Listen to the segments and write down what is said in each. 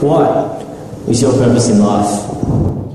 What is your purpose in life?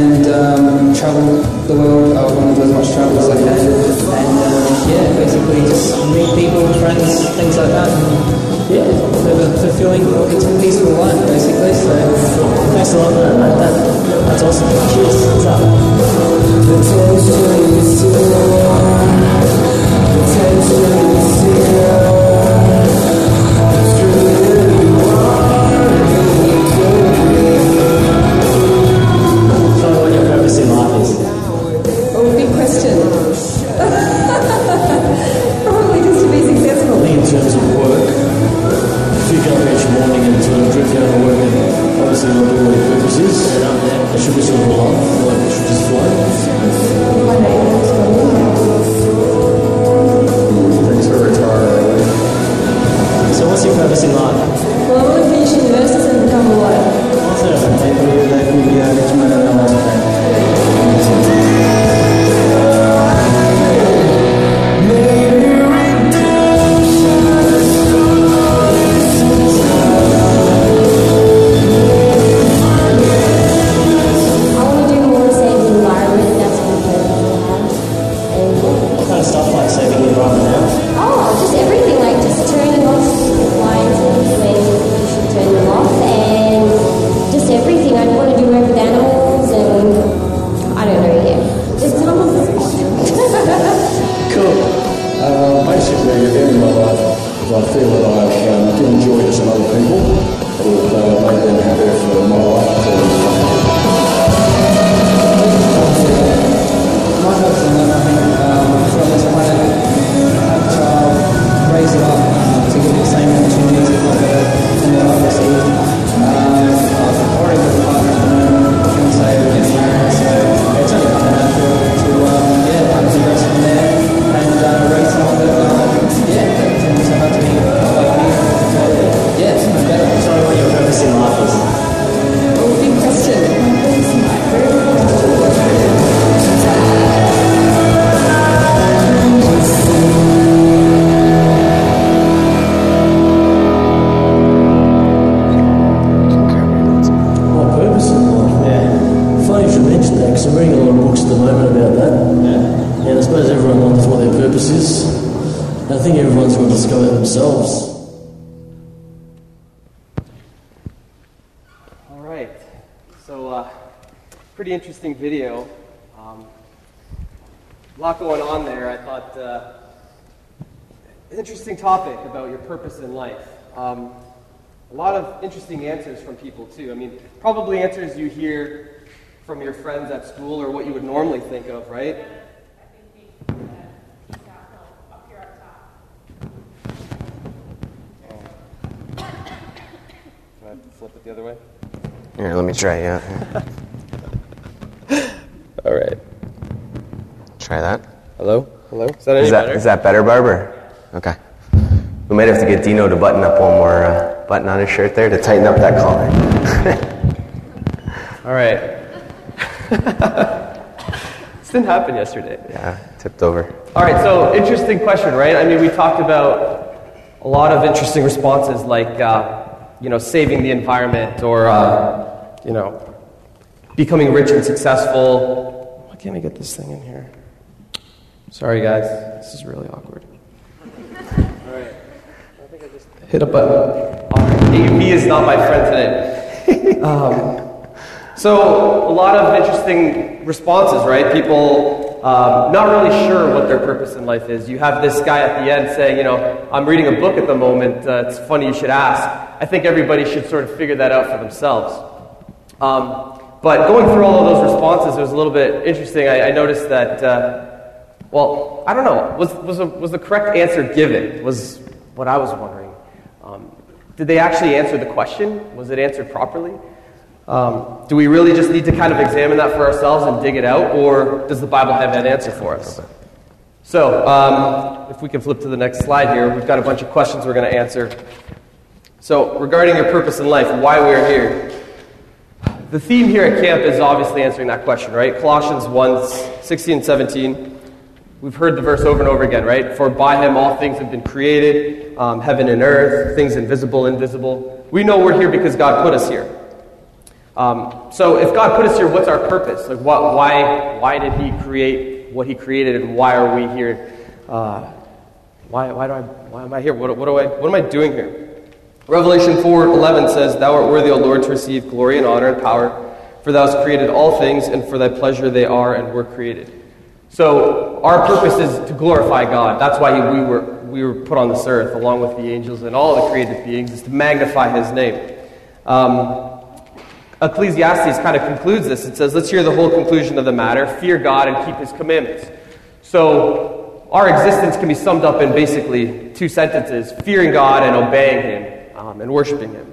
and um, travel the world. I want to do as much travel as I can. And yeah, basically just meet people, friends, things like that. And, yeah, live a fulfilling, peaceful life basically. So thanks a lot for that. that that's awesome. Cheers. What's up? The tension is zero. The tension is zero. myself morning and sort of drift down to work and obviously not do the purpose is. I should be sort of but it should just flow. Thanks for retiring. So what's your purpose in life? Well, I want to finish university and become a lawyer. Awesome. Maybe that could be a much better than I was in life? Um, a lot of interesting answers from people, too. I mean, probably answers you hear from your friends at school or what you would normally think of, right? Oh. flip it the other way? Here, let me try, yeah. All right. Try that. Hello? Hello? Is that is that better, Barber? Okay. We might have to get Dino to button up one more uh, button on his shirt there to tighten up that collar. All right. this didn't happen yesterday. yeah, tipped over. All right, so interesting question, right? I mean, we talked about a lot of interesting responses like, uh, you know, saving the environment or, uh, you know, becoming rich and successful. Why can't we get this thing in here? Sorry, guys. This is really awkward. All right. I think I just hit a button. AUP is not my friend today. um, so, a lot of interesting responses, right? People um, not really sure what their purpose in life is. You have this guy at the end saying, you know, I'm reading a book at the moment. Uh, it's funny you should ask. I think everybody should sort of figure that out for themselves. Um, but going through all of those responses, it was a little bit interesting. I, I noticed that, uh, well, I don't know, was, was, a, was the correct answer given? Was what I was wondering. Did they actually answer the question? Was it answered properly? Um, do we really just need to kind of examine that for ourselves and dig it out, or does the Bible have that answer for us? So, um, if we can flip to the next slide here, we've got a bunch of questions we're going to answer. So, regarding your purpose in life, why we are here, the theme here at camp is obviously answering that question, right? Colossians 1 16 and 17. We've heard the verse over and over again, right? For by him all things have been created, um, heaven and earth, things invisible, invisible. We know we're here because God put us here. Um, so if God put us here, what's our purpose? Like, what, why, why did He create what He created, and why are we here? Uh, why, why, do I, why am I here? What, what, do I, what am I doing here? Revelation 4:11 says, "Thou art worthy, O Lord, to receive glory and honor and power, for Thou hast created all things, and for Thy pleasure they are and were created." So our purpose is to glorify God. That's why we were we were put on this earth, along with the angels and all the created beings, is to magnify His name. Um, Ecclesiastes kind of concludes this. It says, Let's hear the whole conclusion of the matter fear God and keep his commandments. So, our existence can be summed up in basically two sentences fearing God and obeying him um, and worshiping him.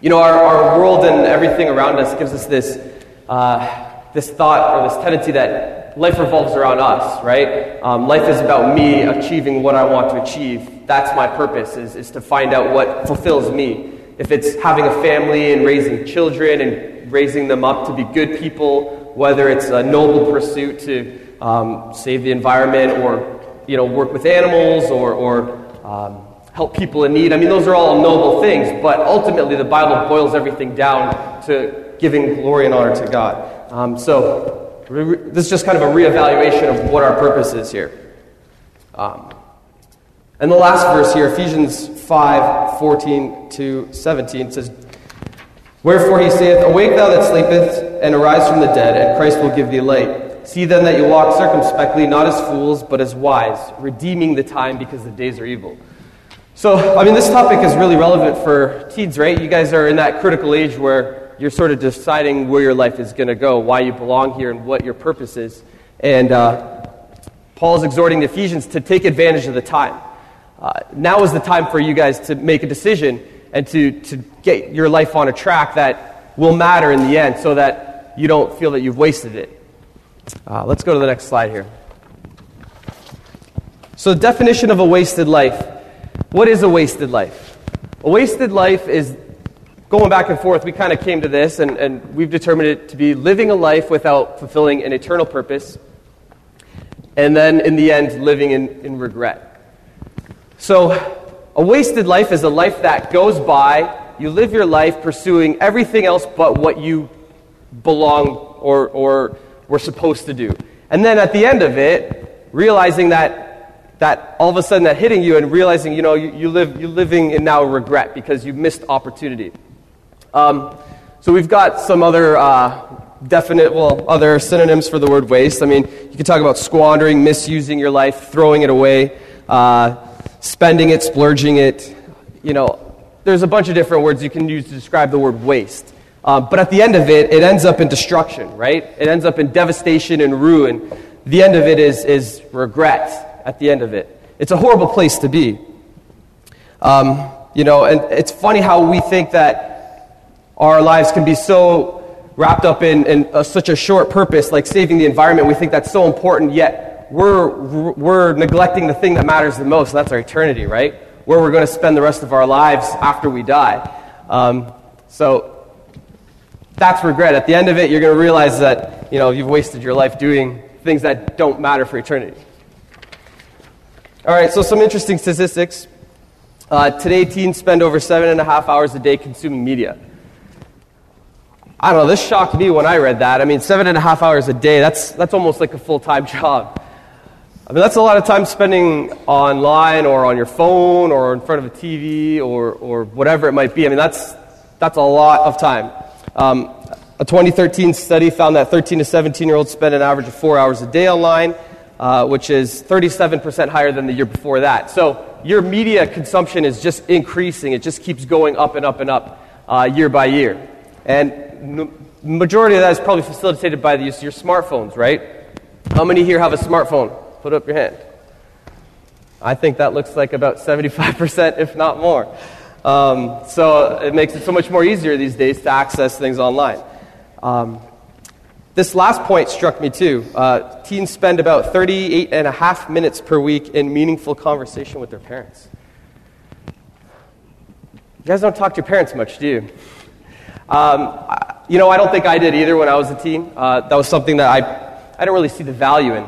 You know, our, our world and everything around us gives us this, uh, this thought or this tendency that life revolves around us, right? Um, life is about me achieving what I want to achieve. That's my purpose, is, is to find out what fulfills me if it's having a family and raising children and raising them up to be good people, whether it's a noble pursuit to um, save the environment or you know work with animals or, or um, help people in need. I mean, those are all noble things, but ultimately the Bible boils everything down to giving glory and honor to God. Um, so this is just kind of a reevaluation of what our purpose is here. Um, and the last verse here, Ephesians 5 14 to 17, says, Wherefore he saith, Awake thou that sleepest, and arise from the dead, and Christ will give thee light. See then that you walk circumspectly, not as fools, but as wise, redeeming the time because the days are evil. So, I mean, this topic is really relevant for teens, right? You guys are in that critical age where you're sort of deciding where your life is going to go, why you belong here, and what your purpose is. And uh, Paul is exhorting the Ephesians to take advantage of the time. Uh, now is the time for you guys to make a decision and to, to get your life on a track that will matter in the end so that you don't feel that you've wasted it. Uh, let's go to the next slide here. So, definition of a wasted life. What is a wasted life? A wasted life is going back and forth. We kind of came to this, and, and we've determined it to be living a life without fulfilling an eternal purpose, and then in the end, living in, in regret. So, a wasted life is a life that goes by, you live your life pursuing everything else but what you belong or, or were supposed to do. And then at the end of it, realizing that, that all of a sudden that hitting you and realizing, you know, you, you live, you're living in now regret because you missed opportunity. Um, so we've got some other uh, definite, well, other synonyms for the word waste. I mean, you can talk about squandering, misusing your life, throwing it away. Uh, spending it, splurging it. You know, there's a bunch of different words you can use to describe the word waste. Um, but at the end of it, it ends up in destruction, right? It ends up in devastation and ruin. The end of it is, is regret at the end of it. It's a horrible place to be. Um, you know, and it's funny how we think that our lives can be so wrapped up in, in a, such a short purpose like saving the environment. We think that's so important, yet we're, we're neglecting the thing that matters the most, that's our eternity, right? Where we're going to spend the rest of our lives after we die. Um, so that's regret. At the end of it, you're going to realize that you know you've wasted your life doing things that don't matter for eternity. All right, so some interesting statistics. Uh, today, teens spend over seven and a half hours a day consuming media. I don't know, this shocked me when I read that. I mean, seven and a half hours a day, that's, that's almost like a full time job. I mean, that's a lot of time spending online or on your phone or in front of a TV or, or whatever it might be. I mean, that's, that's a lot of time. Um, a 2013 study found that 13 to 17 year olds spend an average of four hours a day online, uh, which is 37% higher than the year before that. So your media consumption is just increasing. It just keeps going up and up and up uh, year by year. And majority of that is probably facilitated by the use of your smartphones, right? How many here have a smartphone? Put up your hand. I think that looks like about 75%, if not more. Um, so it makes it so much more easier these days to access things online. Um, this last point struck me too. Uh, teens spend about 38 and a half minutes per week in meaningful conversation with their parents. You guys don't talk to your parents much, do you? Um, you know, I don't think I did either when I was a teen. Uh, that was something that I, I don't really see the value in.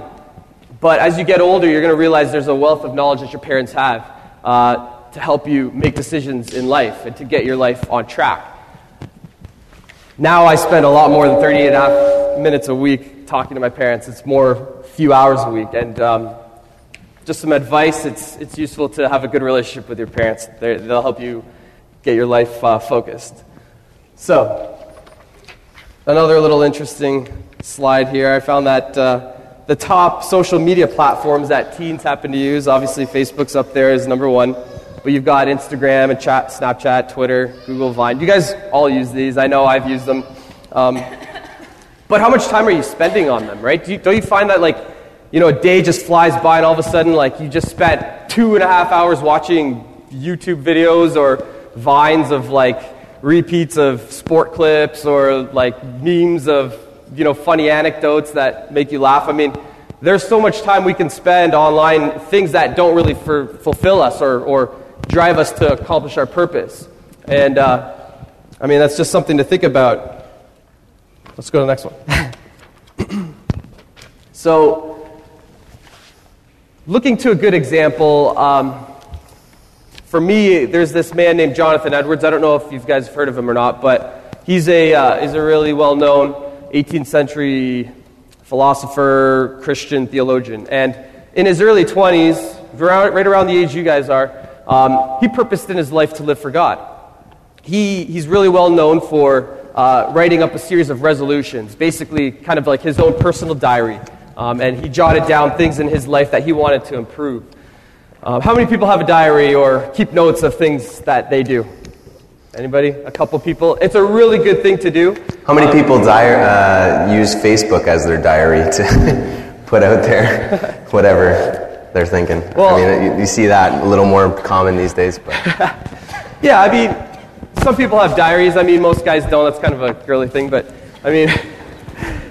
But as you get older, you're going to realize there's a wealth of knowledge that your parents have uh, to help you make decisions in life and to get your life on track. Now I spend a lot more than 38 and a half minutes a week talking to my parents. It's more few hours a week. And um, just some advice it's, it's useful to have a good relationship with your parents, they they'll help you get your life uh, focused. So, another little interesting slide here. I found that. Uh, the top social media platforms that teens happen to use. Obviously, Facebook's up there is number one. But you've got Instagram and chat, Snapchat, Twitter, Google, Vine. You guys all use these. I know I've used them. Um, but how much time are you spending on them, right? Do you, don't you find that, like, you know, a day just flies by and all of a sudden, like, you just spent two and a half hours watching YouTube videos or vines of, like, repeats of sport clips or, like, memes of you know, funny anecdotes that make you laugh. I mean, there's so much time we can spend online, things that don't really for, fulfill us or, or drive us to accomplish our purpose. And, uh, I mean, that's just something to think about. Let's go to the next one. so, looking to a good example, um, for me, there's this man named Jonathan Edwards. I don't know if you guys have heard of him or not, but he's a, uh, he's a really well known 18th century philosopher, Christian theologian. And in his early 20s, right around the age you guys are, um, he purposed in his life to live for God. He, he's really well known for uh, writing up a series of resolutions, basically, kind of like his own personal diary. Um, and he jotted down things in his life that he wanted to improve. Um, how many people have a diary or keep notes of things that they do? Anybody? A couple people? It's a really good thing to do. How many um, people uh, use Facebook as their diary to put out there whatever they're thinking? Well, I mean, you, you see that a little more common these days. But yeah, I mean, some people have diaries. I mean, most guys don't. That's kind of a girly thing, but I mean,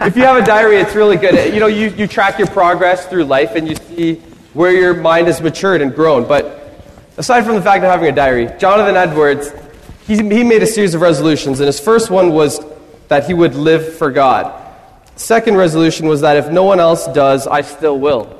if you have a diary, it's really good. You know, you, you track your progress through life and you see where your mind has matured and grown. But aside from the fact of having a diary, Jonathan Edwards he, he made a series of resolutions, and his first one was that he would live for God. Second resolution was that if no one else does, I still will.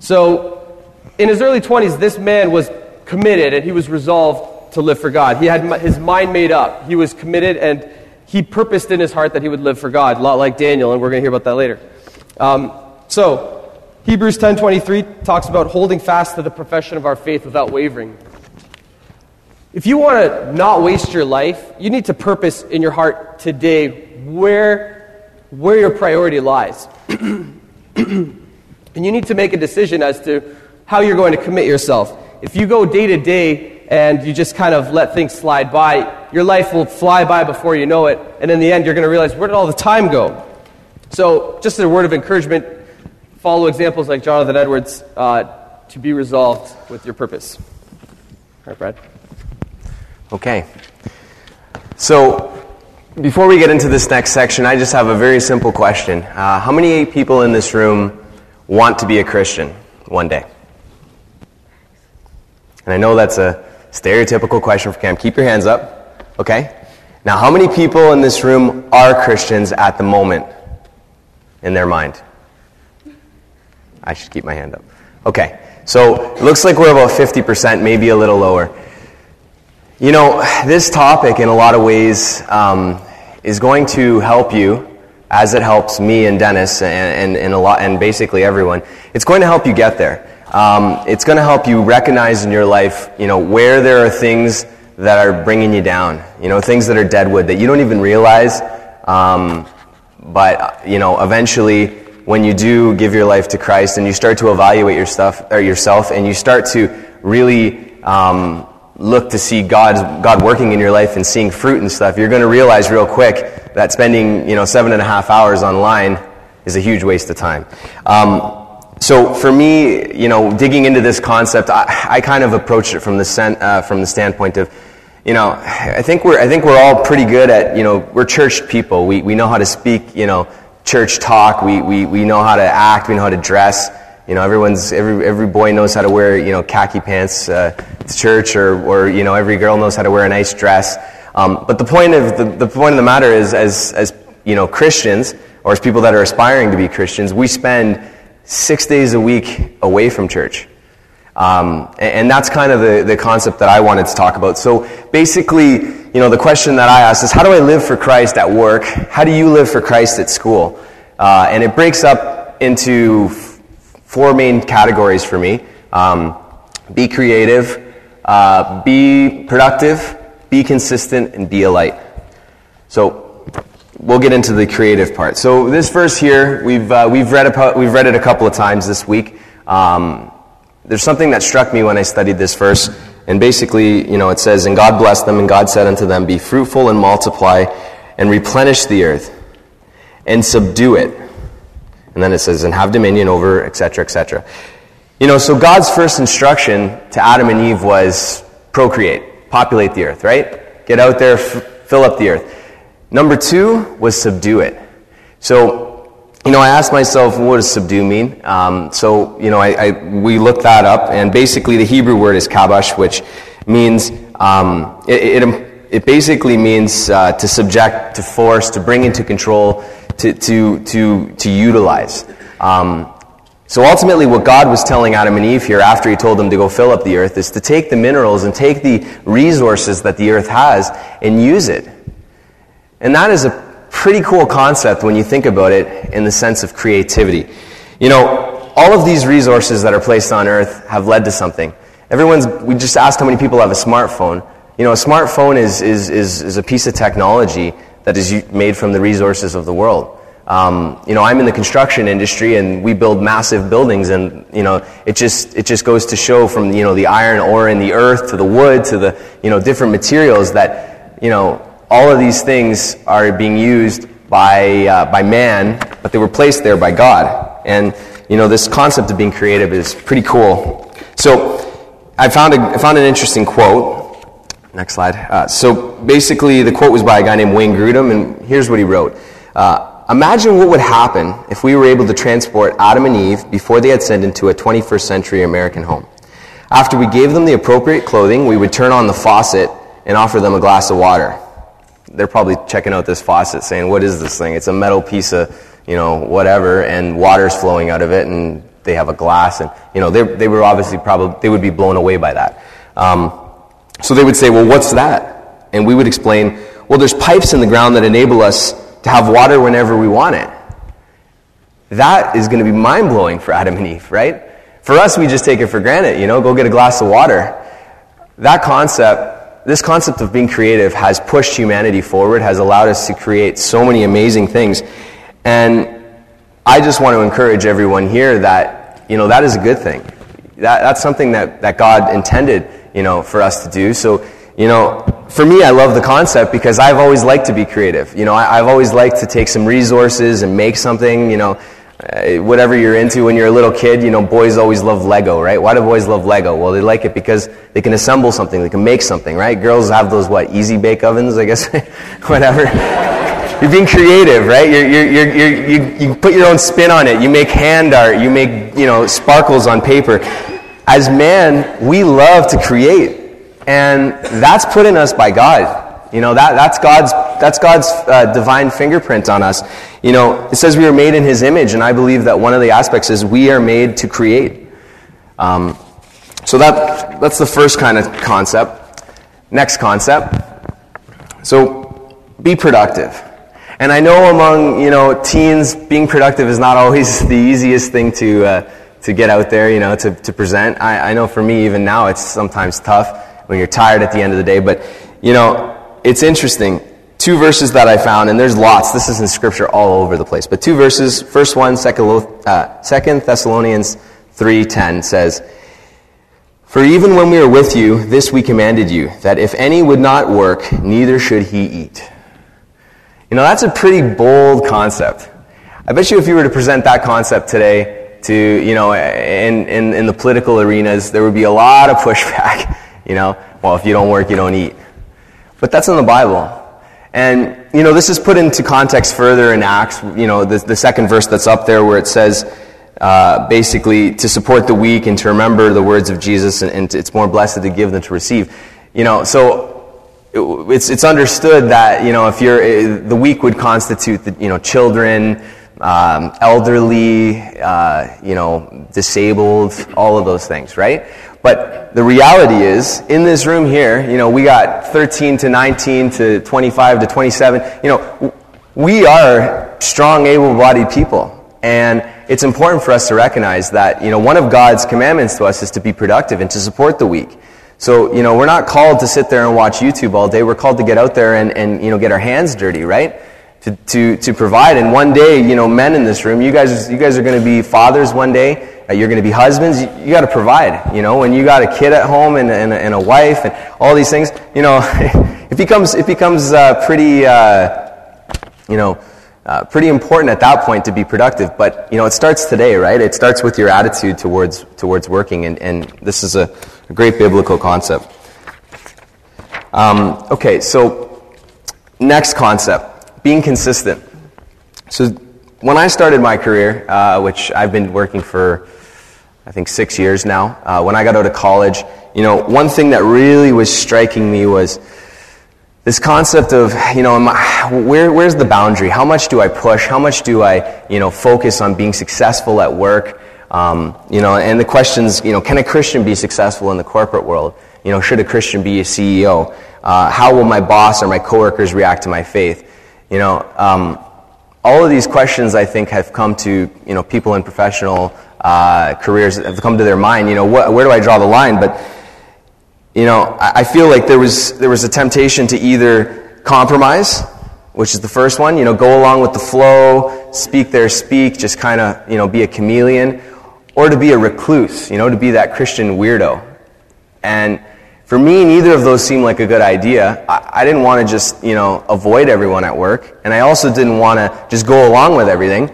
So, in his early 20s, this man was committed and he was resolved to live for God. He had his mind made up. He was committed and he purposed in his heart that he would live for God, a lot like Daniel, and we're going to hear about that later. Um, so, Hebrews 10:23 talks about holding fast to the profession of our faith without wavering. If you want to not waste your life, you need to purpose in your heart today where, where your priority lies. and you need to make a decision as to how you're going to commit yourself. If you go day to day and you just kind of let things slide by, your life will fly by before you know it, and in the end, you're going to realize where did all the time go? So, just a word of encouragement follow examples like Jonathan Edwards uh, to be resolved with your purpose. All right, Brad. Okay. So, before we get into this next section, I just have a very simple question. Uh, how many people in this room want to be a Christian one day? And I know that's a stereotypical question for camp. Keep your hands up. Okay? Now, how many people in this room are Christians at the moment in their mind? I should keep my hand up. Okay. So it looks like we're about 50%, maybe a little lower. You know, this topic, in a lot of ways, um, is going to help you, as it helps me and Dennis and, and, and, a lot, and basically everyone. It's going to help you get there. Um, it's going to help you recognize in your life, you know, where there are things that are bringing you down. You know, things that are deadwood that you don't even realize. Um, but you know, eventually, when you do give your life to Christ and you start to evaluate your stuff or yourself, and you start to really um, look to see God, God working in your life and seeing fruit and stuff, you're going to realize real quick that spending, you know, seven and a half hours online is a huge waste of time. Um, so for me, you know, digging into this concept, I, I kind of approached it from the, sen- uh, from the standpoint of, you know, I think we're, I think we're all pretty good at, you know, we're church people. We, we know how to speak, you know, church talk. We, we, we know how to act. We know how to dress. You know, everyone's, every, every boy knows how to wear, you know, khaki pants uh, to church, or, or, you know, every girl knows how to wear a nice dress. Um, but the point of the, the point of the matter is, as, as, you know, Christians, or as people that are aspiring to be Christians, we spend six days a week away from church. Um, and, that's kind of the, the concept that I wanted to talk about. So basically, you know, the question that I asked is, how do I live for Christ at work? How do you live for Christ at school? Uh, and it breaks up into four main categories for me um, be creative, uh, be productive, be consistent, and be a light. So we'll get into the creative part. So this verse here, we've, uh, we've, read, a, we've read it a couple of times this week. Um, there's something that struck me when I studied this verse. And basically, you know, it says, And God blessed them, and God said unto them, Be fruitful and multiply, and replenish the earth, and subdue it and then it says, and have dominion over, etc., etc. You know, so God's first instruction to Adam and Eve was procreate, populate the earth, right? Get out there, f- fill up the earth. Number two was subdue it. So, you know, I asked myself, what does subdue mean? Um, so, you know, I, I, we looked that up, and basically the Hebrew word is kabash, which means, um, it, it, it, basically means uh, to subject, to force, to bring into control, to, to, to, to utilize. Um, so ultimately, what God was telling Adam and Eve here after He told them to go fill up the earth is to take the minerals and take the resources that the earth has and use it. And that is a pretty cool concept when you think about it in the sense of creativity. You know, all of these resources that are placed on earth have led to something. Everyone's, we just asked how many people have a smartphone. You know, a smartphone is, is, is, is a piece of technology that is made from the resources of the world. Um, you know, I'm in the construction industry and we build massive buildings and, you know, it just, it just goes to show from, you know, the iron ore in the earth to the wood to the, you know, different materials that, you know, all of these things are being used by, uh, by man, but they were placed there by God. And, you know, this concept of being creative is pretty cool. So, I found, a, I found an interesting quote Next slide. Uh, so basically, the quote was by a guy named Wayne Grudem, and here's what he wrote. Uh, Imagine what would happen if we were able to transport Adam and Eve before they had sinned into a 21st century American home. After we gave them the appropriate clothing, we would turn on the faucet and offer them a glass of water. They're probably checking out this faucet saying, What is this thing? It's a metal piece of, you know, whatever, and water's flowing out of it, and they have a glass. And, you know, they, they were obviously probably, they would be blown away by that. Um, so they would say, Well, what's that? And we would explain, Well, there's pipes in the ground that enable us to have water whenever we want it. That is going to be mind blowing for Adam and Eve, right? For us, we just take it for granted, you know, go get a glass of water. That concept, this concept of being creative has pushed humanity forward, has allowed us to create so many amazing things. And I just want to encourage everyone here that, you know, that is a good thing. That, that's something that, that God intended you know, for us to do. So, you know, for me, I love the concept because I've always liked to be creative. You know, I, have always liked to take some resources and make something, you know, uh, whatever you're into when you're a little kid, you know, boys always love Lego, right? Why do boys love Lego? Well, they like it because they can assemble something, they can make something, right? Girls have those, what, easy bake ovens, I guess, whatever. you're being creative, right? You're, you're, you're, you, you put your own spin on it. You make hand art. You make, you know, sparkles on paper. As man, we love to create. And that's put in us by God. You know, that, that's God's, that's God's uh, divine fingerprint on us. You know, it says we are made in His image, and I believe that one of the aspects is we are made to create. Um, so that, that's the first kind of concept. Next concept. So be productive. And I know among, you know, teens, being productive is not always the easiest thing to, uh, to get out there, you know, to, to present. I, I know for me, even now, it's sometimes tough when you're tired at the end of the day. But, you know, it's interesting. Two verses that I found, and there's lots. This is in scripture all over the place. But two verses. First one, Second, uh, Second Thessalonians 3.10 says, For even when we were with you, this we commanded you, that if any would not work, neither should he eat. You know, that's a pretty bold concept. I bet you if you were to present that concept today to, you know, in, in, in the political arenas, there would be a lot of pushback. You know, well, if you don't work, you don't eat. But that's in the Bible. And, you know, this is put into context further in Acts, you know, the, the second verse that's up there where it says, uh, basically, to support the weak and to remember the words of Jesus, and, and it's more blessed to give than to receive. You know, so it's, it's understood that, you know, if you're, eh, the weak would constitute, the, you know, children, um, elderly, uh, you know, disabled, all of those things, right? But the reality is, in this room here, you know, we got 13 to 19 to 25 to 27. You know, we are strong, able-bodied people. And it's important for us to recognize that, you know, one of God's commandments to us is to be productive and to support the weak. So, you know, we're not called to sit there and watch YouTube all day. We're called to get out there and, and you know, get our hands dirty, right? to, to, to provide. And one day, you know, men in this room, you guys, you guys are going to be fathers one day. You're going to be husbands. You, you got to provide. You know, when you got a kid at home and, and, and a wife and all these things, you know, it becomes it becomes uh, pretty, uh, you know. Uh, pretty important at that point to be productive, but you know it starts today, right? It starts with your attitude towards towards working, and, and this is a, a great biblical concept. Um, okay, so next concept being consistent. So when I started my career, uh, which I've been working for, I think, six years now, uh, when I got out of college, you know, one thing that really was striking me was this concept of, you know, where, where's the boundary? How much do I push? How much do I, you know, focus on being successful at work? Um, you know, and the questions, you know, can a Christian be successful in the corporate world? You know, should a Christian be a CEO? Uh, how will my boss or my coworkers react to my faith? You know, um, all of these questions I think have come to you know people in professional uh, careers have come to their mind. You know, where do I draw the line? But you know, I, I feel like there was there was a temptation to either compromise, which is the first one. You know, go along with the flow, speak there, speak, just kind of you know be a chameleon, or to be a recluse. You know, to be that Christian weirdo, and for me, neither of those seemed like a good idea. I, I didn't want to just, you know, avoid everyone at work, and I also didn't want to just go along with everything.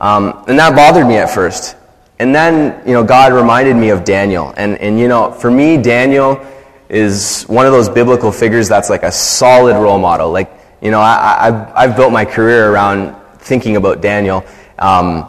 Um, and that bothered me at first. And then, you know, God reminded me of Daniel. And, and, you know, for me, Daniel is one of those biblical figures that's like a solid role model. Like, you know, I, I've, I've built my career around thinking about Daniel. Um,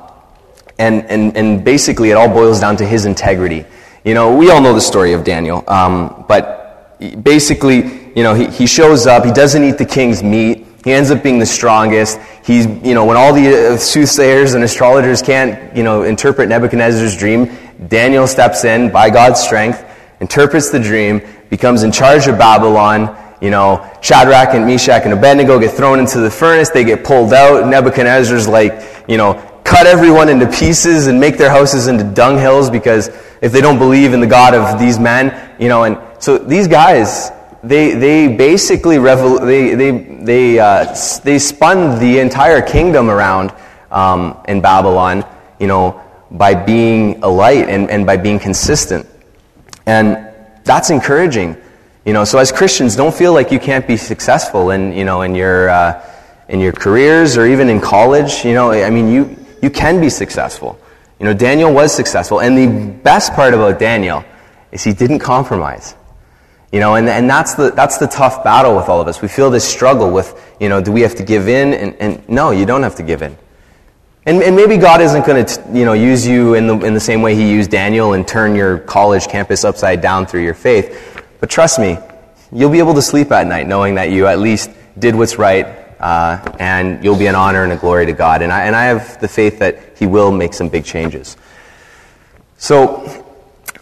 and, and, and basically, it all boils down to his integrity. You know, we all know the story of Daniel, um, but basically, you know, he, he shows up, he doesn't eat the king's meat, he ends up being the strongest. He's, you know, when all the uh, soothsayers and astrologers can't, you know, interpret Nebuchadnezzar's dream, Daniel steps in by God's strength, interprets the dream, becomes in charge of Babylon. You know, Shadrach and Meshach and Abednego get thrown into the furnace, they get pulled out. Nebuchadnezzar's like, you know, cut everyone into pieces and make their houses into dunghills because if they don't believe in the God of these men, you know, and so these guys, they, they basically revol- they, they, they, uh, they spun the entire kingdom around um, in Babylon, you know, by being a light and, and by being consistent. And that's encouraging. You know, so as Christians, don't feel like you can't be successful in, you know, in your, uh, in your careers or even in college. You know, I mean, you, you can be successful. You know, Daniel was successful. And the best part about Daniel is he didn't compromise. You know, and, and that's, the, that's the tough battle with all of us. We feel this struggle with, you know, do we have to give in? And, and no, you don't have to give in. And, and maybe God isn't going to, you know, use you in the, in the same way He used Daniel and turn your college campus upside down through your faith. But trust me, you'll be able to sleep at night knowing that you at least did what's right, uh, and you'll be an honor and a glory to God. And I, and I have the faith that He will make some big changes. So,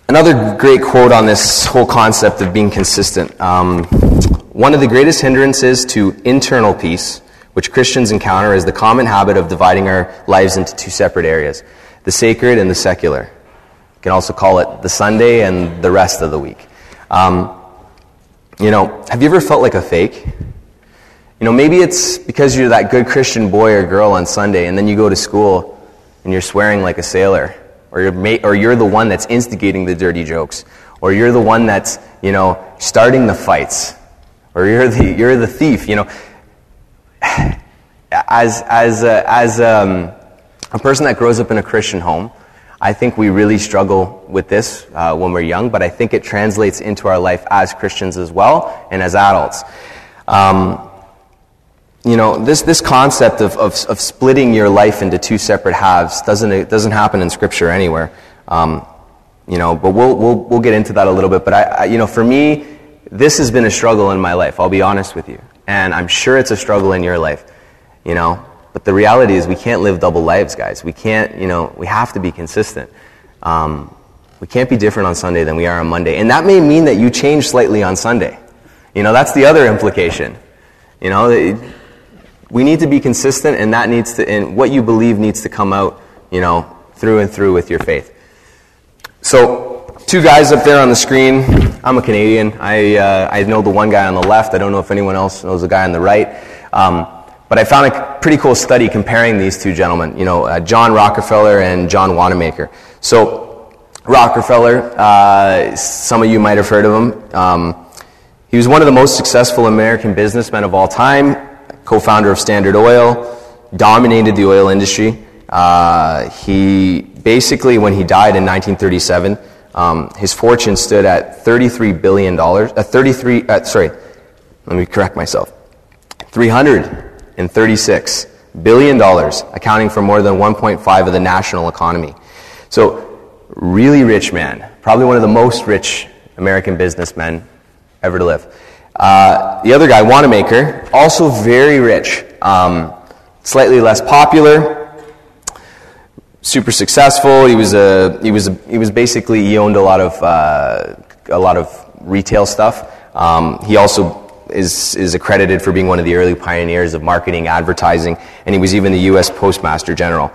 another great quote on this whole concept of being consistent. Um, one of the greatest hindrances to internal peace, which Christians encounter, is the common habit of dividing our lives into two separate areas the sacred and the secular. You can also call it the Sunday and the rest of the week. Um, you know, have you ever felt like a fake? You know, maybe it's because you're that good Christian boy or girl on Sunday, and then you go to school and you're swearing like a sailor, or you're, ma- or you're the one that's instigating the dirty jokes, or you're the one that's, you know, starting the fights, or you're the, you're the thief, you know. As, as, uh, as um, a person that grows up in a Christian home, I think we really struggle with this uh, when we're young, but I think it translates into our life as Christians as well and as adults. Um, you know, this, this concept of, of, of, splitting your life into two separate halves doesn't, it doesn't happen in Scripture anywhere. Um, you know, but we'll, we'll, we'll get into that a little bit. But I, I, you know, for me, this has been a struggle in my life. I'll be honest with you. And I'm sure it's a struggle in your life. You know, but the reality is we can't live double lives, guys. We can't, you know, we have to be consistent. Um, we can't be different on Sunday than we are on Monday. And that may mean that you change slightly on Sunday. You know, that's the other implication. You know, we need to be consistent and that needs to, and what you believe needs to come out, you know, through and through with your faith. So, two guys up there on the screen. I'm a Canadian. I, uh, I know the one guy on the left. I don't know if anyone else knows the guy on the right. Um, but I found a pretty cool study comparing these two gentlemen, you know, uh, John Rockefeller and John Wanamaker. So, Rockefeller, uh, some of you might have heard of him. Um, he was one of the most successful American businessmen of all time, co founder of Standard Oil, dominated the oil industry. Uh, he basically, when he died in 1937, um, his fortune stood at $33 billion. Uh, 33, uh, sorry, let me correct myself. 300 and $36 billion, accounting for more than 1.5 of the national economy. So, really rich man, probably one of the most rich American businessmen ever to live. Uh, the other guy, Wanamaker, also very rich, um, slightly less popular, super successful. He was a he was a, he was basically he owned a lot of uh, a lot of retail stuff. Um, he also is, is accredited for being one of the early pioneers of marketing, advertising, and he was even the U.S. Postmaster General.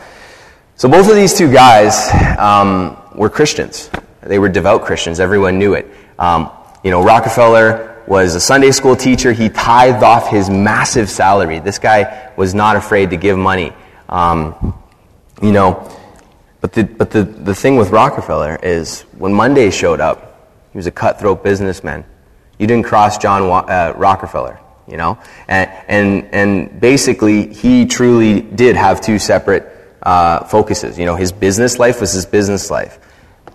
So both of these two guys um, were Christians. They were devout Christians. Everyone knew it. Um, you know, Rockefeller was a Sunday school teacher. He tithed off his massive salary. This guy was not afraid to give money. Um, you know, but the, but the, the thing with Rockefeller is when Monday showed up, he was a cutthroat businessman. You didn't cross John uh, Rockefeller, you know? And, and, and basically, he truly did have two separate uh, focuses. You know, his business life was his business life.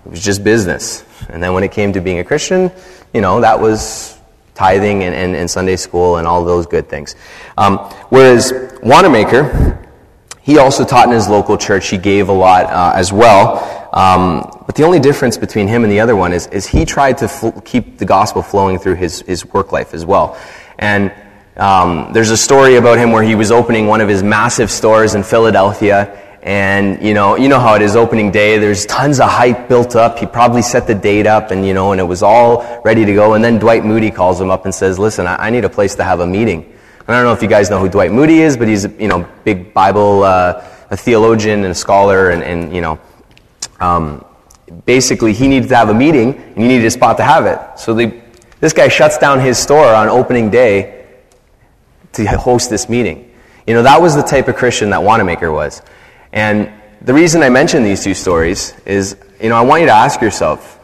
It was just business. And then when it came to being a Christian, you know, that was tithing and, and, and Sunday school and all those good things. Um, whereas Wanamaker, he also taught in his local church. He gave a lot uh, as well. Um, but the only difference between him and the other one is, is he tried to fl- keep the gospel flowing through his, his work life as well. And um, there's a story about him where he was opening one of his massive stores in Philadelphia. And, you know, you know how it is opening day. There's tons of hype built up. He probably set the date up and, you know, and it was all ready to go. And then Dwight Moody calls him up and says, listen, I, I need a place to have a meeting. I don't know if you guys know who Dwight Moody is, but he's you know, big Bible, uh, a theologian and a scholar and, and you know, um, basically, he needed to have a meeting, and he needed a spot to have it. So they, this guy shuts down his store on opening day to host this meeting. You know, that was the type of Christian that Wanamaker was. And the reason I mention these two stories is, you know, I want you to ask yourself,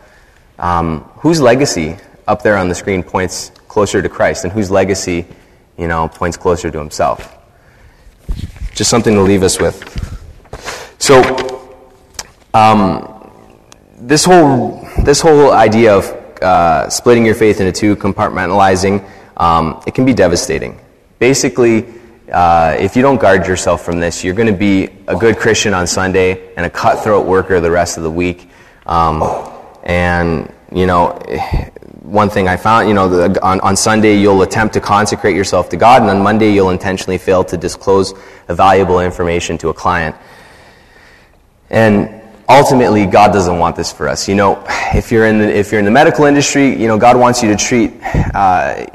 um, whose legacy up there on the screen points closer to Christ, and whose legacy, you know, points closer to himself? Just something to leave us with. So, um, this whole this whole idea of uh, splitting your faith into two, compartmentalizing, um, it can be devastating. Basically, uh, if you don't guard yourself from this, you're going to be a good Christian on Sunday and a cutthroat worker the rest of the week. Um, and, you know, one thing I found, you know, the, on, on Sunday you'll attempt to consecrate yourself to God, and on Monday you'll intentionally fail to disclose valuable information to a client. And ultimately, God doesn't want this for us. You know, if you're in the, if you're in the medical industry, you know, God wants you to treat uh,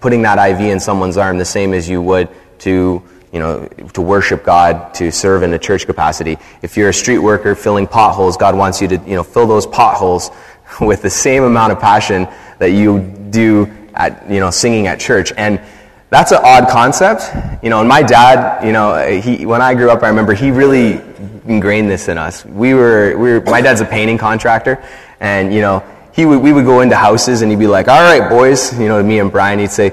putting that IV in someone's arm the same as you would to you know, to worship God, to serve in a church capacity. If you're a street worker filling potholes, God wants you to, you know, fill those potholes with the same amount of passion that you do at, you know, singing at church. And that's an odd concept. You know, and my dad, you know, he, when I grew up, I remember he really ingrained this in us. We were, we were, my dad's a painting contractor, and, you know, he would, we would go into houses and he'd be like, all right, boys, you know, me and Brian, he'd say,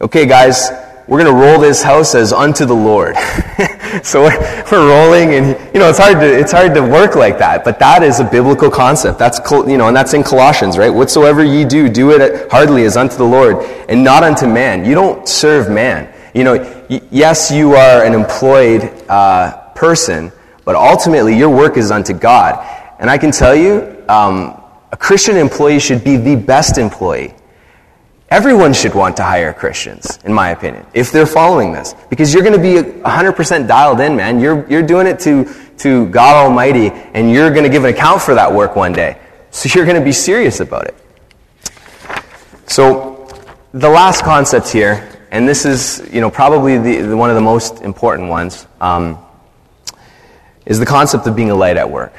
okay, guys, we're going to roll this house as unto the Lord. so we're rolling, and you know it's hard to it's hard to work like that. But that is a biblical concept. That's you know, and that's in Colossians, right? Whatsoever ye do, do it hardly as unto the Lord, and not unto man. You don't serve man. You know, y- yes, you are an employed uh, person, but ultimately your work is unto God. And I can tell you, um, a Christian employee should be the best employee. Everyone should want to hire Christians, in my opinion, if they're following this. Because you're going to be 100% dialed in, man. You're, you're doing it to, to God Almighty, and you're going to give an account for that work one day. So you're going to be serious about it. So, the last concept here, and this is, you know, probably the, the one of the most important ones, um, is the concept of being a light at work.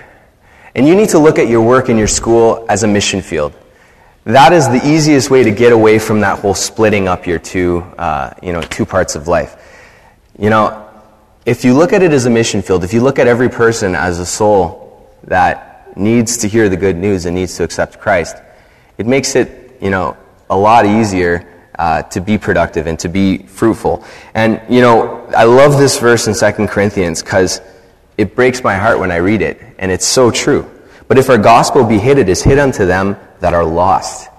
And you need to look at your work in your school as a mission field. That is the easiest way to get away from that whole splitting up your two, uh, you know, two parts of life. You know, if you look at it as a mission field, if you look at every person as a soul that needs to hear the good news and needs to accept Christ, it makes it, you know, a lot easier uh, to be productive and to be fruitful. And, you know, I love this verse in 2 Corinthians because it breaks my heart when I read it, and it's so true. But if our gospel be hid, it is hid unto them that are lost.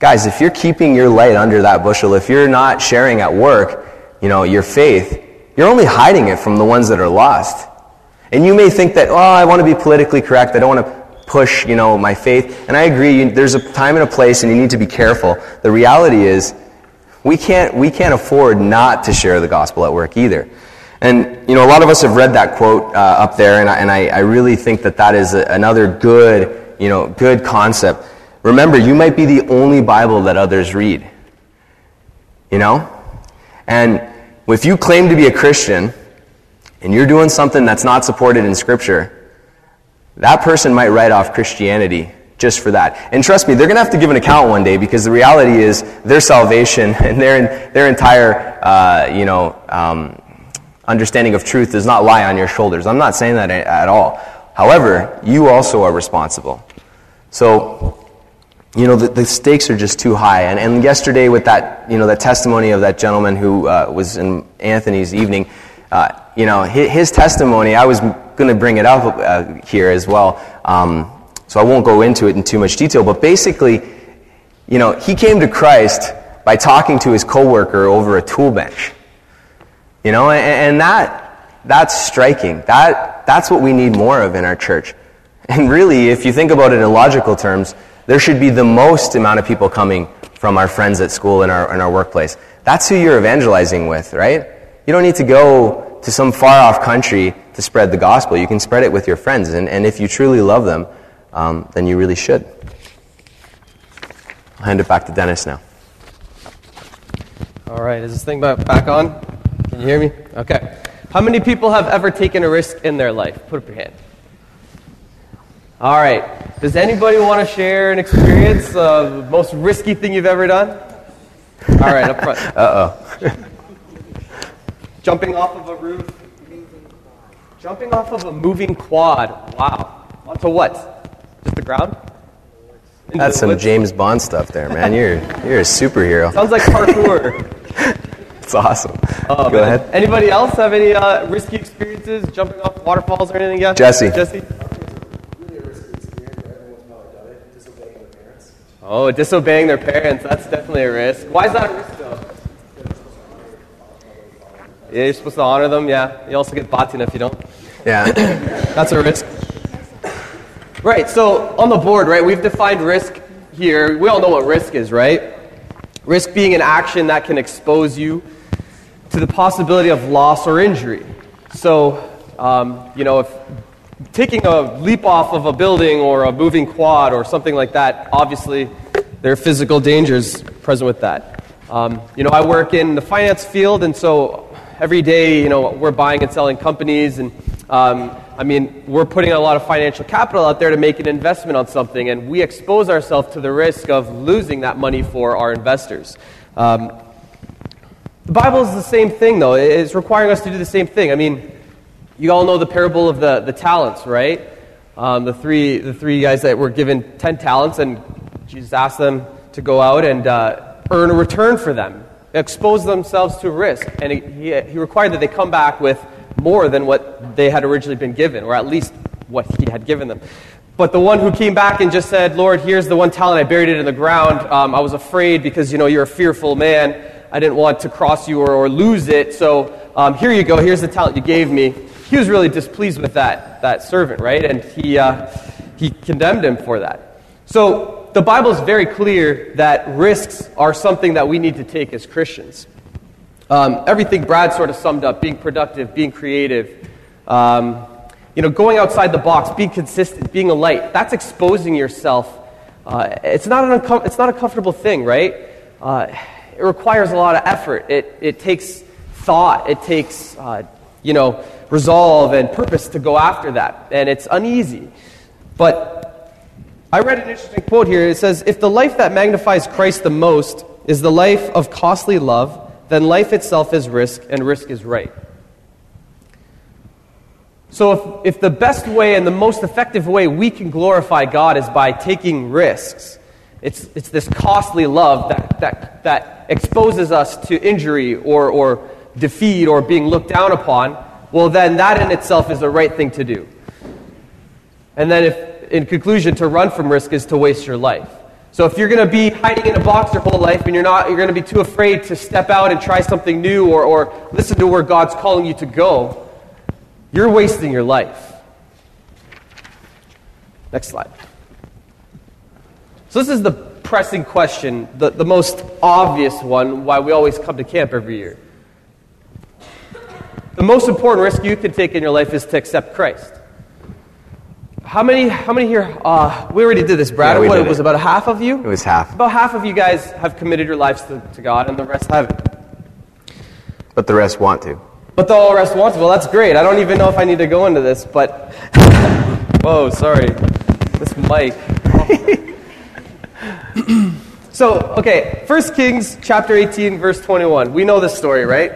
Guys, if you're keeping your light under that bushel, if you're not sharing at work, you know, your faith, you're only hiding it from the ones that are lost. And you may think that, oh, I want to be politically correct. I don't want to push, you know, my faith. And I agree, you, there's a time and a place and you need to be careful. The reality is, we can't, we can't afford not to share the gospel at work either. And, you know, a lot of us have read that quote uh, up there, and, I, and I, I really think that that is a, another good you know, good concept. Remember, you might be the only Bible that others read. You know? And if you claim to be a Christian and you're doing something that's not supported in Scripture, that person might write off Christianity just for that. And trust me, they're going to have to give an account one day because the reality is their salvation and their, their entire, uh, you know, um, understanding of truth does not lie on your shoulders. I'm not saying that at all. However, you also are responsible. So, you know, the, the, stakes are just too high. And, and yesterday, with that, you know, that testimony of that gentleman who uh, was in Anthony's evening, uh, you know, his, his, testimony, I was going to bring it up uh, here as well. Um, so I won't go into it in too much detail. But basically, you know, he came to Christ by talking to his coworker over a tool bench. You know, and, and that, that's striking. That, that's what we need more of in our church. And really, if you think about it in logical terms, there should be the most amount of people coming from our friends at school and our, in our workplace. That's who you're evangelizing with, right? You don't need to go to some far off country to spread the gospel. You can spread it with your friends. And, and if you truly love them, um, then you really should. I'll hand it back to Dennis now. All right, is this thing back on? Can you hear me? Okay. How many people have ever taken a risk in their life? Put up your hand. All right. Does anybody want to share an experience, uh, the most risky thing you've ever done? All right, up front. Uh oh. Jumping off of a roof. Jumping off of a moving quad. Wow. Onto what? Just the ground? Into That's the some woods? James Bond stuff there, man. You're you're a superhero. Sounds like parkour. It's awesome. Oh, Go man. ahead. Anybody else have any uh, risky experiences jumping off waterfalls or anything yet? Jesse. Jesse. Oh, disobeying their parents, that's definitely a risk. Why is that a risk, though? Yeah, you're supposed to honor them, yeah. You also get batin if you don't. Yeah. That's a risk. Right, so on the board, right, we've defined risk here. We all know what risk is, right? Risk being an action that can expose you to the possibility of loss or injury. So, um, you know, if taking a leap off of a building or a moving quad or something like that, obviously there are physical dangers present with that. Um, you know, I work in the finance field, and so every day, you know, we're buying and selling companies, and um, I mean, we're putting a lot of financial capital out there to make an investment on something, and we expose ourselves to the risk of losing that money for our investors. Um, the Bible is the same thing, though. It's requiring us to do the same thing. I mean, you all know the parable of the, the talents, right? Um, the, three, the three guys that were given 10 talents, and Jesus asked them to go out and uh, earn a return for them, expose themselves to risk. And he, he, required that they come back with more than what they had originally been given, or at least what he had given them. But the one who came back and just said, Lord, here's the one talent, I buried it in the ground. Um, I was afraid because, you know, you're a fearful man. I didn't want to cross you or, or lose it. So um, here you go. Here's the talent you gave me he was really displeased with that, that servant, right? And he, uh, he condemned him for that. So the Bible is very clear that risks are something that we need to take as Christians. Um, everything Brad sort of summed up being productive, being creative, um, you know, going outside the box, being consistent, being a light that's exposing yourself. Uh, it's, not an uncom- it's not a comfortable thing, right? Uh, it requires a lot of effort. It, it takes thought, it takes, uh, you know, resolve and purpose to go after that. And it's uneasy. But I read an interesting quote here. It says, If the life that magnifies Christ the most is the life of costly love, then life itself is risk, and risk is right. So, if, if the best way and the most effective way we can glorify God is by taking risks, it's, it's this costly love that, that, that exposes us to injury or, or defeat or being looked down upon well, then that in itself is the right thing to do. And then, if, in conclusion, to run from risk is to waste your life. So if you're going to be hiding in a box your whole life and you're not, you're going to be too afraid to step out and try something new or, or listen to where God's calling you to go, you're wasting your life. Next slide. So this is the pressing question, the, the most obvious one, why we always come to camp every year. The most important risk you can take in your life is to accept Christ. How many, how many here? Uh, we already did this, Brad. Yeah, what, did it was about a half of you? It was half. About half of you guys have committed your lives to, to God, and the rest haven't. But the rest want to. But the all rest want to. Well, that's great. I don't even know if I need to go into this, but. Whoa, sorry. This mic. so, okay, 1 Kings chapter 18, verse 21. We know this story, right?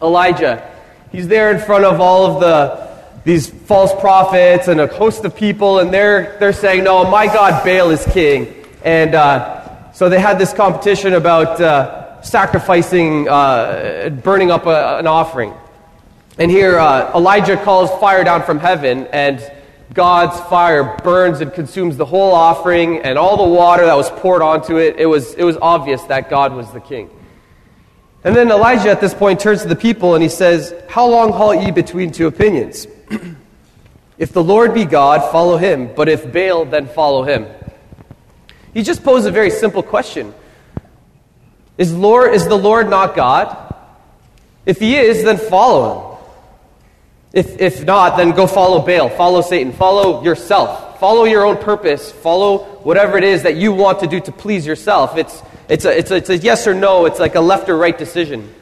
Elijah He's there in front of all of the these false prophets and a host of people, and they're they're saying, "No, my God Baal is king." And uh, so they had this competition about uh, sacrificing, uh, burning up a, an offering. And here uh, Elijah calls fire down from heaven, and God's fire burns and consumes the whole offering and all the water that was poured onto it. It was, it was obvious that God was the king. And then Elijah at this point turns to the people and he says, How long halt ye between two opinions? if the Lord be God, follow him, but if Baal, then follow him. He just posed a very simple question Is, Lord, is the Lord not God? If he is, then follow him. If, if not, then go follow Baal, follow Satan, follow yourself, follow your own purpose, follow whatever it is that you want to do to please yourself. It's, it's a, it's, a, it's a yes or no, it's like a left or right decision.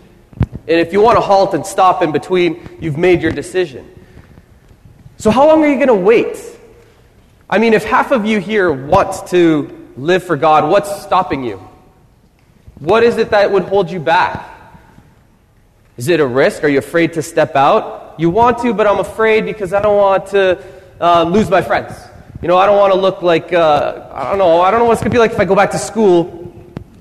And if you want to halt and stop in between, you've made your decision. So, how long are you going to wait? I mean, if half of you here want to live for God, what's stopping you? What is it that would hold you back? Is it a risk? Are you afraid to step out? You want to, but I'm afraid because I don't want to uh, lose my friends. You know, I don't want to look like, uh, I don't know, I don't know what it's going to be like if I go back to school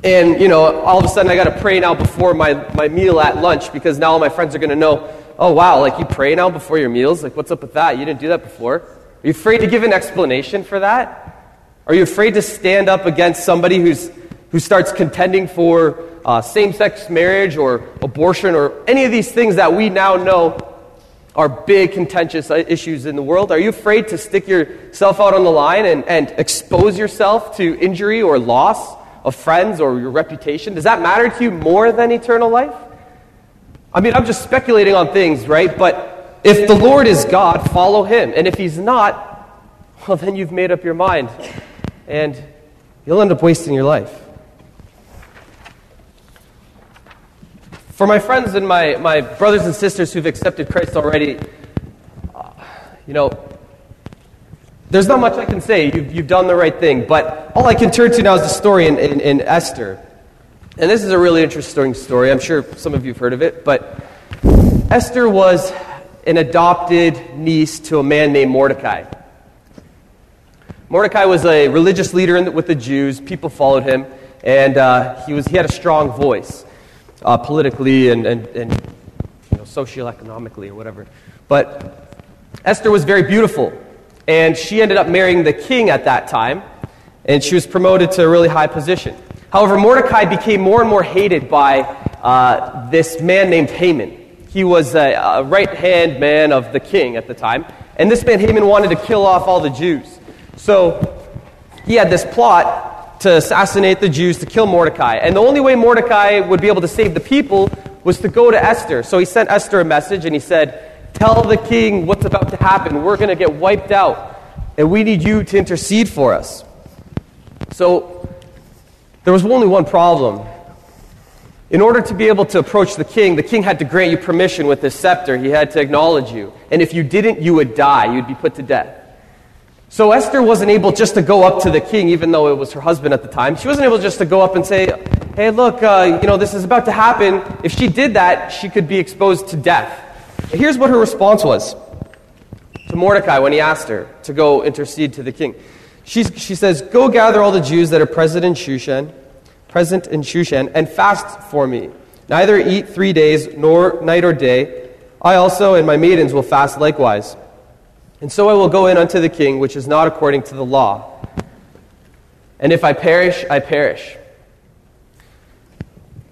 and, you know, all of a sudden I got to pray now before my, my meal at lunch because now all my friends are going to know, oh, wow, like you pray now before your meals? Like, what's up with that? You didn't do that before. Are you afraid to give an explanation for that? Are you afraid to stand up against somebody who's, who starts contending for uh, same sex marriage or abortion or any of these things that we now know are big contentious issues in the world? Are you afraid to stick yourself out on the line and, and expose yourself to injury or loss of friends or your reputation? Does that matter to you more than eternal life? I mean, I'm just speculating on things, right? But if the Lord is God, follow him. And if he's not, well, then you've made up your mind and you'll end up wasting your life. For my friends and my, my brothers and sisters who've accepted Christ already, uh, you know, there's not much I can say. You've, you've done the right thing. But all I can turn to now is the story in, in, in Esther. And this is a really interesting story. I'm sure some of you have heard of it. But Esther was an adopted niece to a man named Mordecai. Mordecai was a religious leader the, with the Jews. People followed him, and uh, he, was, he had a strong voice uh, politically and, and, and you know, socioeconomically or whatever. But Esther was very beautiful, and she ended up marrying the king at that time, and she was promoted to a really high position. However, Mordecai became more and more hated by uh, this man named Haman. He was a, a right hand man of the king at the time, and this man Haman wanted to kill off all the Jews. So he had this plot to assassinate the Jews, to kill Mordecai. And the only way Mordecai would be able to save the people was to go to Esther. So he sent Esther a message and he said, Tell the king what's about to happen. We're going to get wiped out, and we need you to intercede for us. So there was only one problem. In order to be able to approach the king, the king had to grant you permission with his scepter. He had to acknowledge you. And if you didn't, you would die. You'd be put to death. So Esther wasn't able just to go up to the king, even though it was her husband at the time. She wasn't able just to go up and say, hey, look, uh, you know, this is about to happen. If she did that, she could be exposed to death. Here's what her response was to Mordecai when he asked her to go intercede to the king. She, she says, Go gather all the Jews that are present in Shushan, present in Shushan, and fast for me. Neither eat three days, nor night or day. I also and my maidens will fast likewise. And so I will go in unto the king, which is not according to the law. And if I perish, I perish.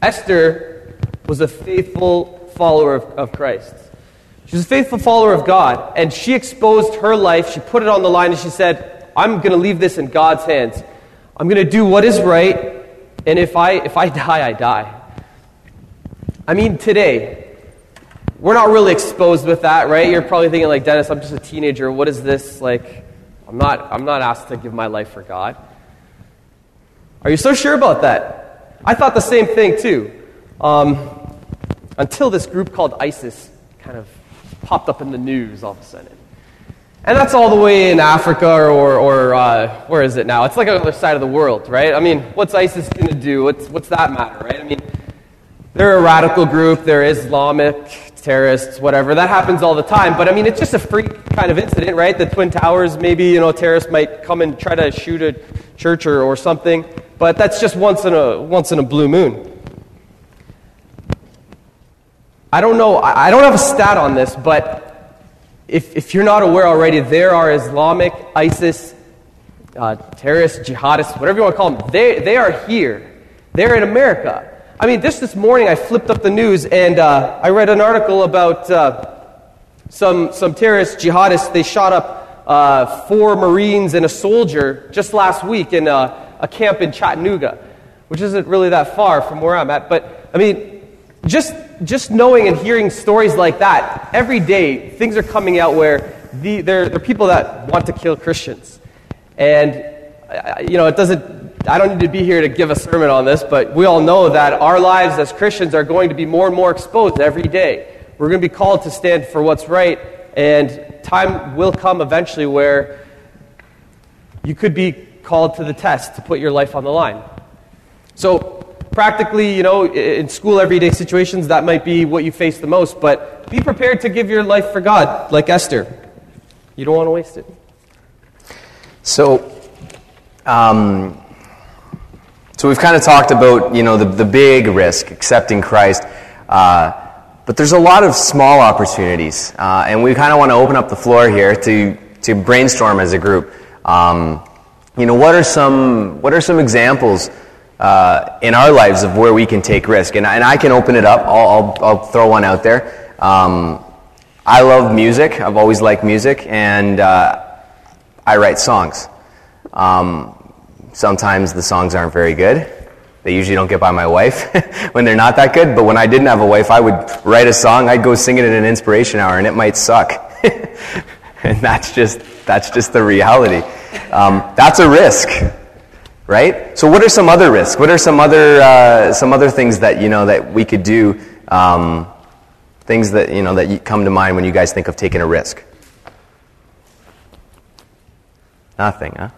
Esther was a faithful follower of, of Christ. She was a faithful follower of God, and she exposed her life. She put it on the line, and she said, I'm going to leave this in God's hands. I'm going to do what is right, and if I, if I die, I die. I mean, today, we're not really exposed with that, right? You're probably thinking, like, Dennis, I'm just a teenager. What is this? Like, I'm not, I'm not asked to give my life for God. Are you so sure about that? I thought the same thing, too. Um, until this group called ISIS kind of popped up in the news all of a sudden. And that's all the way in Africa or, or, uh, where is it now? It's like on the other side of the world, right? I mean, what's ISIS going to do? What's, what's that matter, right? I mean, they're a radical group, they're Islamic, terrorists, whatever. That happens all the time. But I mean, it's just a freak kind of incident, right? The Twin Towers, maybe, you know, terrorists might come and try to shoot a church or, or something. But that's just once in a, once in a blue moon. I don't know, I don't have a stat on this, but if, if you're not aware already, there are Islamic, ISIS, uh, terrorists, jihadists, whatever you want to call them. They, they are here. They're in America. I mean, just this morning I flipped up the news and uh, I read an article about uh, some, some terrorist jihadists. They shot up uh, four Marines and a soldier just last week in a, a camp in Chattanooga, which isn't really that far from where I'm at. But, I mean, just, just knowing and hearing stories like that, every day things are coming out where the, there, there are people that want to kill Christians. And, you know, it doesn't I don't need to be here to give a sermon on this, but we all know that our lives as Christians are going to be more and more exposed every day. We're going to be called to stand for what's right, and time will come eventually where you could be called to the test to put your life on the line. So, practically, you know, in school, everyday situations, that might be what you face the most, but be prepared to give your life for God, like Esther. You don't want to waste it. So, um, so we've kind of talked about, you know, the, the big risk, accepting Christ. Uh, but there's a lot of small opportunities. Uh, and we kind of want to open up the floor here to, to brainstorm as a group. Um, you know, what are some, what are some examples uh, in our lives of where we can take risk? And, and I can open it up. I'll, I'll, I'll throw one out there. Um, I love music. I've always liked music, and uh, I write songs. Um, sometimes the songs aren't very good. They usually don't get by my wife when they're not that good. But when I didn't have a wife, I would write a song. I'd go sing it at an inspiration hour, and it might suck. and that's just that's just the reality. Um, that's a risk, right? So, what are some other risks? What are some other uh, some other things that you know that we could do? Um, things that you know that come to mind when you guys think of taking a risk. Nothing, huh?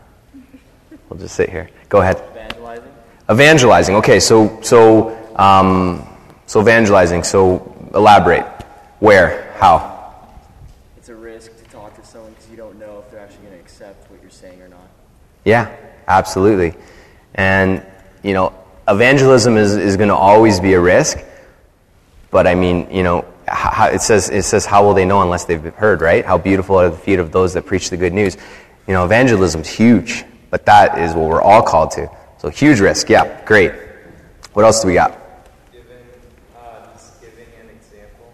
We'll just sit here. Go ahead. Evangelizing. Evangelizing. Okay, so so um, so evangelizing. So elaborate. Where? How? It's a risk to talk to someone because you don't know if they're actually going to accept what you're saying or not. Yeah, absolutely. And you know, evangelism is, is going to always be a risk. But I mean, you know, how, it says it says, "How will they know unless they've heard?" Right? How beautiful are the feet of those that preach the good news. You know, evangelism's huge. But that is what we're all called to. So huge risk. Yeah, great. What else do we got? Giving, uh, giving an example.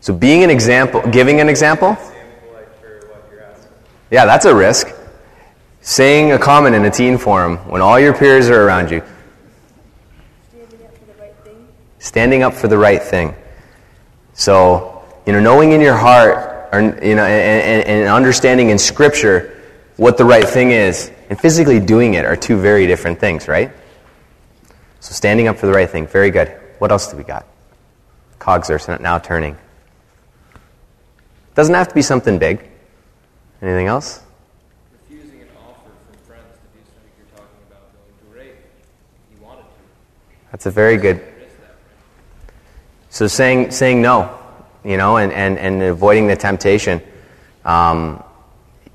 So being an example, giving an example? Example like for what you're asking. Yeah, that's a risk. Saying a comment in a teen forum when all your peers are around you. Standing up for the right thing. Standing up for the right thing. So, you know, knowing in your heart, or, you know, and, and, and understanding in Scripture what the right thing is, and physically doing it are two very different things, right? So standing up for the right thing, very good. What else do we got? Cogs are now turning. Doesn't have to be something big. Anything else? Refusing an offer from friends to do something you're talking about going to rape. You wanted to. That's a very good. So saying saying no, you know, and, and, and avoiding the temptation. Um,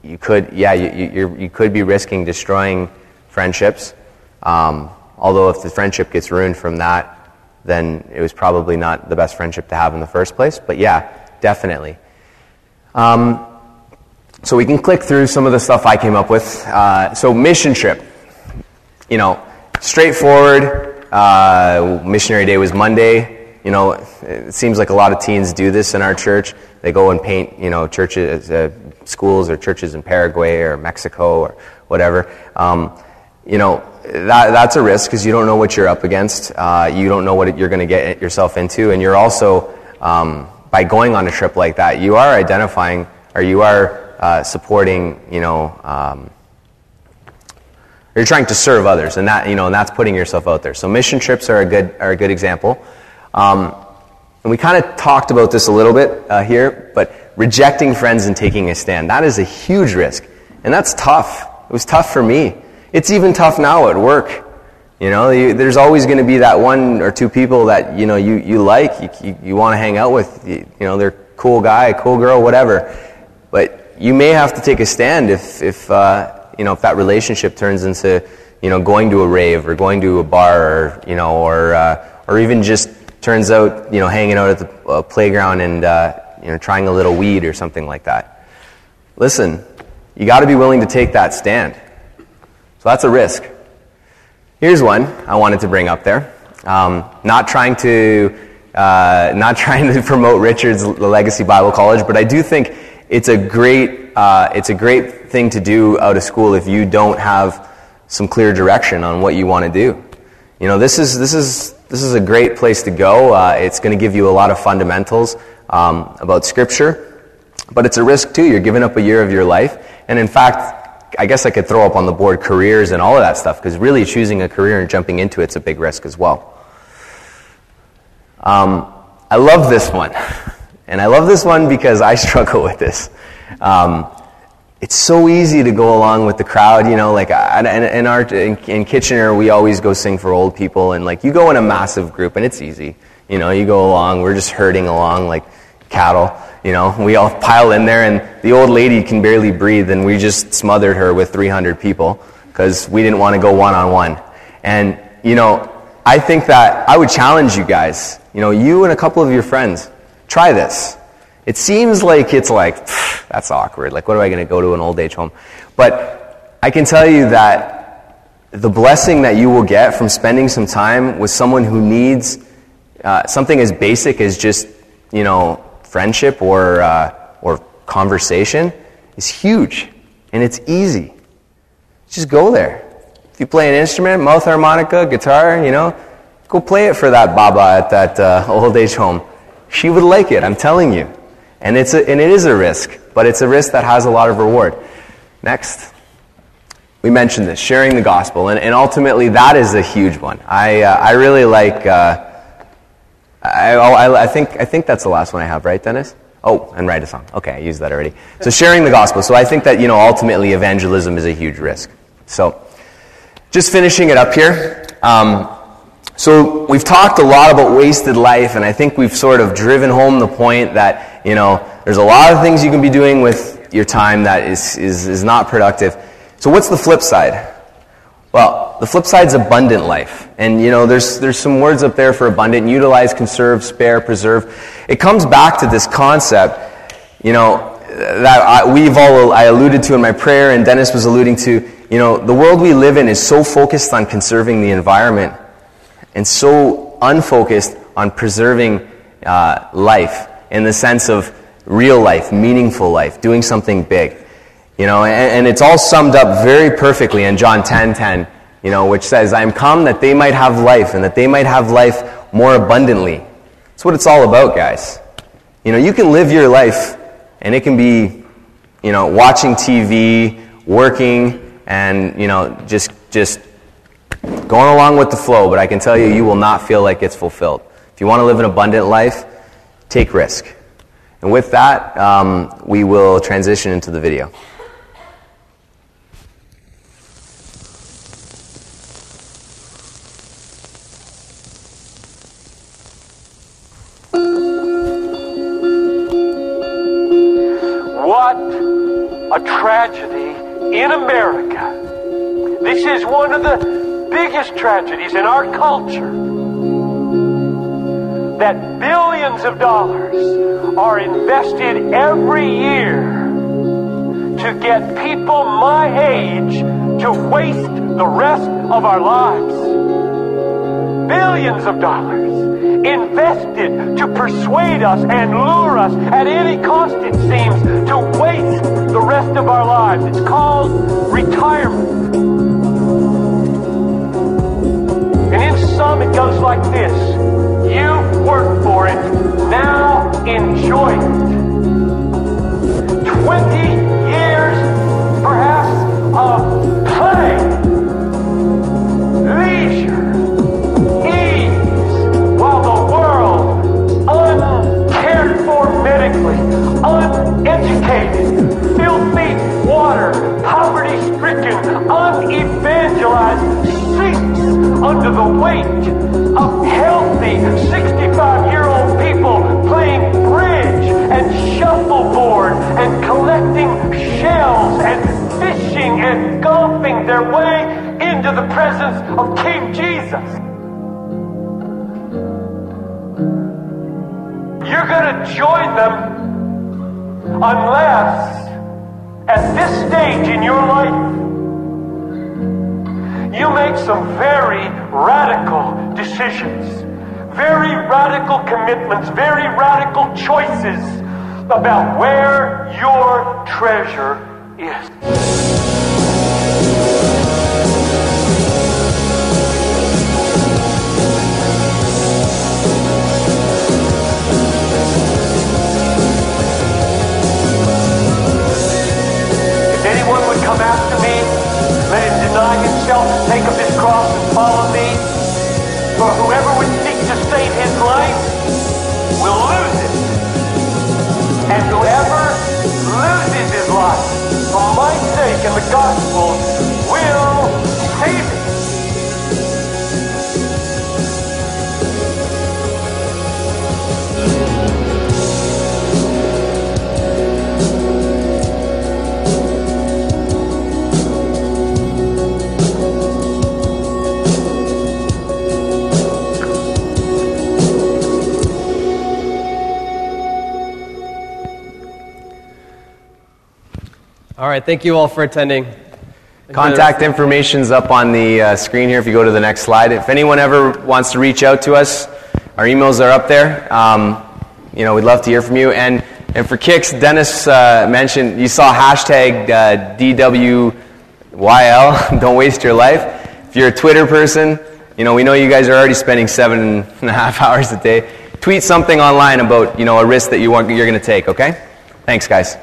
you could, yeah, you, you, you, could be risking destroying friendships. Um, although if the friendship gets ruined from that, then it was probably not the best friendship to have in the first place. But yeah, definitely. Um, so we can click through some of the stuff I came up with. Uh, so mission trip, you know, straightforward. Uh, missionary day was Monday. You know, it seems like a lot of teens do this in our church. They go and paint, you know, churches, uh, schools or churches in Paraguay or Mexico or whatever. Um, you know, that, that's a risk because you don't know what you're up against. Uh, you don't know what you're going to get yourself into. And you're also, um, by going on a trip like that, you are identifying or you are uh, supporting, you know, um, you're trying to serve others, and that you know, and that's putting yourself out there. So mission trips are a good are a good example. Um, and we kind of talked about this a little bit uh, here, but rejecting friends and taking a stand. That is a huge risk. And that's tough. It was tough for me. It's even tough now at work. You know, you, there's always going to be that one or two people that, you know, you, you like, you, you, you want to hang out with. You, you know, they're cool guy, cool girl, whatever. But you may have to take a stand if, if uh, you know, if that relationship turns into, you know, going to a rave or going to a bar or, you know, or, uh, or even just turns out, you know, hanging out at the uh, playground and, uh, you know, trying a little weed or something like that. Listen, you got to be willing to take that stand. So that's a risk. Here's one I wanted to bring up there. Um, not trying to uh, not trying to promote Richard's Legacy Bible College, but I do think it's a great uh, it's a great thing to do out of school if you don't have some clear direction on what you want to do. You know, this is this is this is a great place to go. Uh, it's going to give you a lot of fundamentals um, about Scripture, but it's a risk too. You're giving up a year of your life. And in fact, I guess I could throw up on the board careers and all of that stuff because really choosing a career and jumping into it's a big risk as well. Um, I love this one. And I love this one because I struggle with this. Um, it's so easy to go along with the crowd, you know, like in, in, our, in, in Kitchener, we always go sing for old people and like you go in a massive group and it's easy. You know, you go along, we're just herding along like cattle. You know, we all pile in there, and the old lady can barely breathe, and we just smothered her with 300 people because we didn't want to go one on one. And, you know, I think that I would challenge you guys, you know, you and a couple of your friends, try this. It seems like it's like, that's awkward. Like, what am I going to go to an old age home? But I can tell you that the blessing that you will get from spending some time with someone who needs uh, something as basic as just, you know, friendship or, uh, or conversation is huge. And it's easy. Just go there. If you play an instrument, mouth harmonica, guitar, you know, go play it for that Baba at that uh, old age home. She would like it, I'm telling you. And, it's a, and it is a risk, but it's a risk that has a lot of reward. Next. We mentioned this, sharing the gospel, and, and ultimately that is a huge one. I, uh, I really like, uh, I, I, I, think, I think that's the last one I have, right, Dennis? Oh, and write a song. Okay, I used that already. So sharing the gospel. So I think that, you know, ultimately evangelism is a huge risk. So just finishing it up here. Um, so we've talked a lot about wasted life, and I think we've sort of driven home the point that, you know, there's a lot of things you can be doing with your time that is, is, is not productive. So what's the flip side? Well, the flip side is abundant life. And, you know, there's, there's some words up there for abundant. Utilize, conserve, spare, preserve. It comes back to this concept, you know, that I, we've all, I alluded to in my prayer and Dennis was alluding to. You know, the world we live in is so focused on conserving the environment and so unfocused on preserving uh, life in the sense of real life, meaningful life, doing something big. You know, and, and, it's all summed up very perfectly in John 10 10, you know, which says, I am come that they might have life and that they might have life more abundantly. That's what it's all about, guys. You know, you can live your life and it can be, you know, watching TV, working, and, you know, just, just going along with the flow, but I can tell you, you will not feel like it's fulfilled. If you want to live an abundant life, take risk. And with that, um, we will transition into the video. What a tragedy in America. This is one of the biggest tragedies in our culture that billions of dollars are invested every year to get people my age to waste the rest of our lives. Billions of dollars invested to persuade us and lure us at any cost, it seems, to waste the rest of our lives. It's called retirement. It goes like this You've worked for it, now enjoy it. 20 years, perhaps, of play, leisure, ease, while the world, uncared for medically, uneducated, filthy water, poverty stricken, unevangelized, under the weight of healthy 65 year old people playing bridge and shuffleboard and collecting shells and fishing and golfing their way into the presence of King Jesus. You're going to join them unless, at this stage very radical decisions, very radical commitments, very radical choices about where your treasure is. Cross and follow me. For whoever would seek to save his life will lose it. And whoever loses his life for my sake and the gospel All right, thank you all for attending. Contact information's up on the uh, screen here if you go to the next slide. If anyone ever wants to reach out to us, our emails are up there. Um, you know, we'd love to hear from you. And, and for kicks, Dennis uh, mentioned, you saw hashtag uh, DWYL, don't waste your life. If you're a Twitter person, you know, we know you guys are already spending seven and a half hours a day. Tweet something online about, you know, a risk that you want, you're going to take, okay? Thanks, guys.